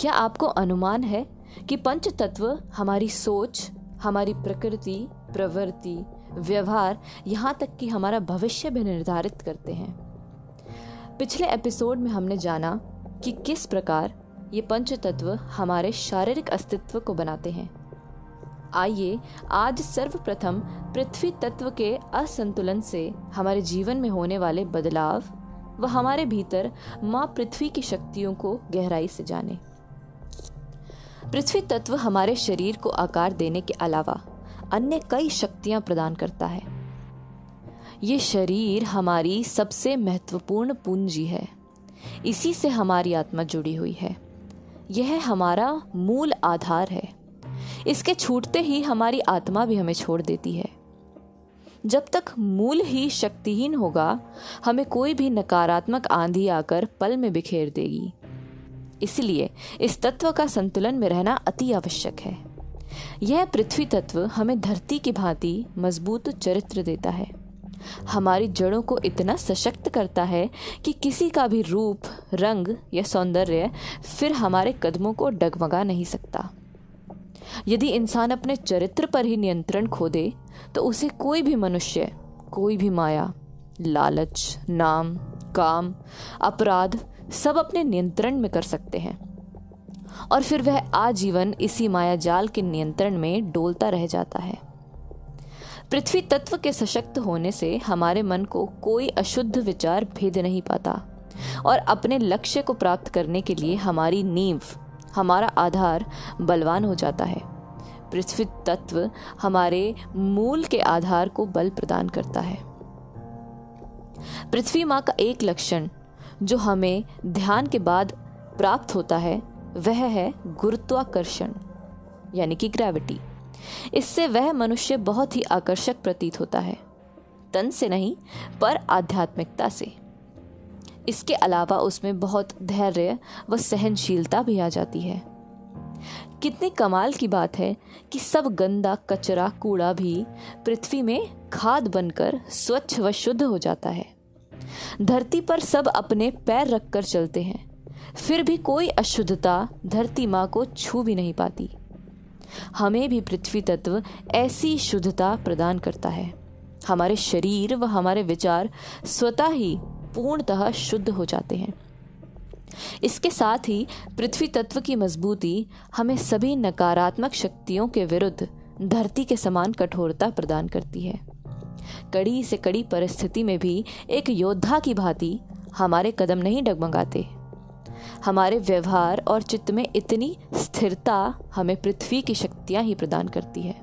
क्या आपको अनुमान है कि पंच तत्व हमारी सोच, हमारी प्रकृति, प्रवृत्ति, व्यवहार यहाँ तक कि हमारा भविष्य भी निर्धारित करते हैं? पिछले एपिसोड में हमने जाना कि किस प्रकार ये पंच तत्व हमारे शारीरिक अस्तित्व को बनाते हैं। आइए, आज सर्वप्रथम पृथ्वी तत्व के असंतुलन से हमारे जीवन में होने वाले बदलाव व हमारे भीतर माँ पृथ्वी की शक्तियों को गहराई से जाने। पृथ्वी तत्व हमारे शरीर को आकार देने के अलावा अन्य कई शक्तियाँ प्रदान करता है। ये शरीर हमारी सबसे महत्वपूर्ण पूंजी है। इसी से हमारी आत्मा जुड़ी हुई है। यह हमारा मूल आधार है। इसके छूटते ही हमारी आत्मा भी हमें छोड़ देती है। जब तक मूल ही शक्तिहीन होगा, हमें कोई भी नकारात्मक आंधी आकर पल में बिखेर देगी। इसलिए इस तत्व का संतुलन में रहना अति आवश्यक है। यह पृथ्वी तत्व हमें धरती की भांति मज़बूत चरित्र देता है। हमारी जड़ों को इतना सशक्त करता है कि किसी का भी रूप, रंग या सौंदर्य फिर हमारे कदमों को डगमगा नहीं सकता। यदि इंसान अपने चरित्र पर ही नियंत्रण खो दे तो उसे कोई भी मनुष्य, कोई भी माया, लालच, नाम, काम, अपराध सब अपने नियंत्रण में कर सकते हैं। और फिर वह आजीवन इसी माया जाल के नियंत्रण में डोलता रह जाता है। पृथ्वी तत्व के सशक्त होने से हमारे मन को कोई अशुद्ध विचार भेद नहीं पाता और अपने लक्ष्य को प्राप्त करने के लिए हमारी नींव, हमारा आधार बलवान हो जाता है। पृथ्वी तत्व हमारे मूल के आधार को बल प्रदान करता है। पृथ्वी माँ का एक लक्षण जो हमें ध्यान के बाद प्राप्त होता है, वह है गुरुत्वाकर्षण, यानी कि ग्रेविटी इससे वह मनुष्य बहुत ही आकर्षक प्रतीत होता है, तन से नहीं, पर आध्यात्मिकता से. इसके अलावा उसमें बहुत धैर्य व सहनशीलता भी आ जाती है. कितनी कमाल की बात है कि सब गंदा, कचरा, कूड़ा भी पृथ्वी में खाद बनकर स्वच्छ व शुद्ध हो जाता है. धरती पर सब अपने पैर रखकर चलते हैं। फिर भी कोई अशुद्धता धरती माँ को छू भी नहीं पाती। हमें भी पृथ्वी तत्व ऐसी शुद्धता प्रदान करता है। हमारे शरीर व हमारे विचार स्वतः ही पूर्णतः शुद्ध हो जाते हैं। इसके साथ ही पृथ्वी तत्व की मजबूती हमें सभी नकारात्मक शक्तियों के विरुद्ध धरती के समान कठोरता प्रदान करती है। कड़ी से कड़ी परिस्थिति में भी एक योद्धा की भांति हमारे कदम नहीं डगमगाते। हमारे व्यवहार और चित्त में इतनी स्थिरता हमें पृथ्वी की शक्तियाँ ही प्रदान करती है।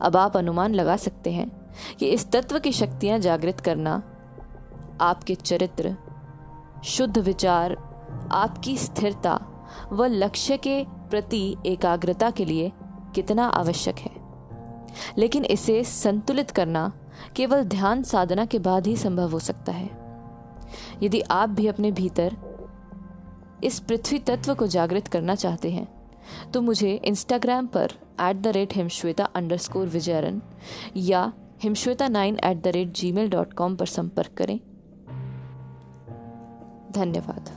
अब आप अनुमान लगा सकते हैं कि इस तत्व की शक्तियाँ जागृत करना, आपके चरित्र, शुद्ध विचार, आपकी स्थिरता व लक्ष्य के प्रति एकाग्रता के लिए कितना आवश्यक है। लेकिन इसे संतुलित करना केवल ध्यान साधना के बाद ही संभव हो सकता है। यदि आप भी अपने भीतर इस पृथ्वी तत्व को जागृत करना चाहते हैं तो मुझे इंस्टाग्राम पर at the rate Himshweta underscore Vijayran या Himshweta nine at the rate Gmail dot com पर संपर्क करें। धन्यवाद।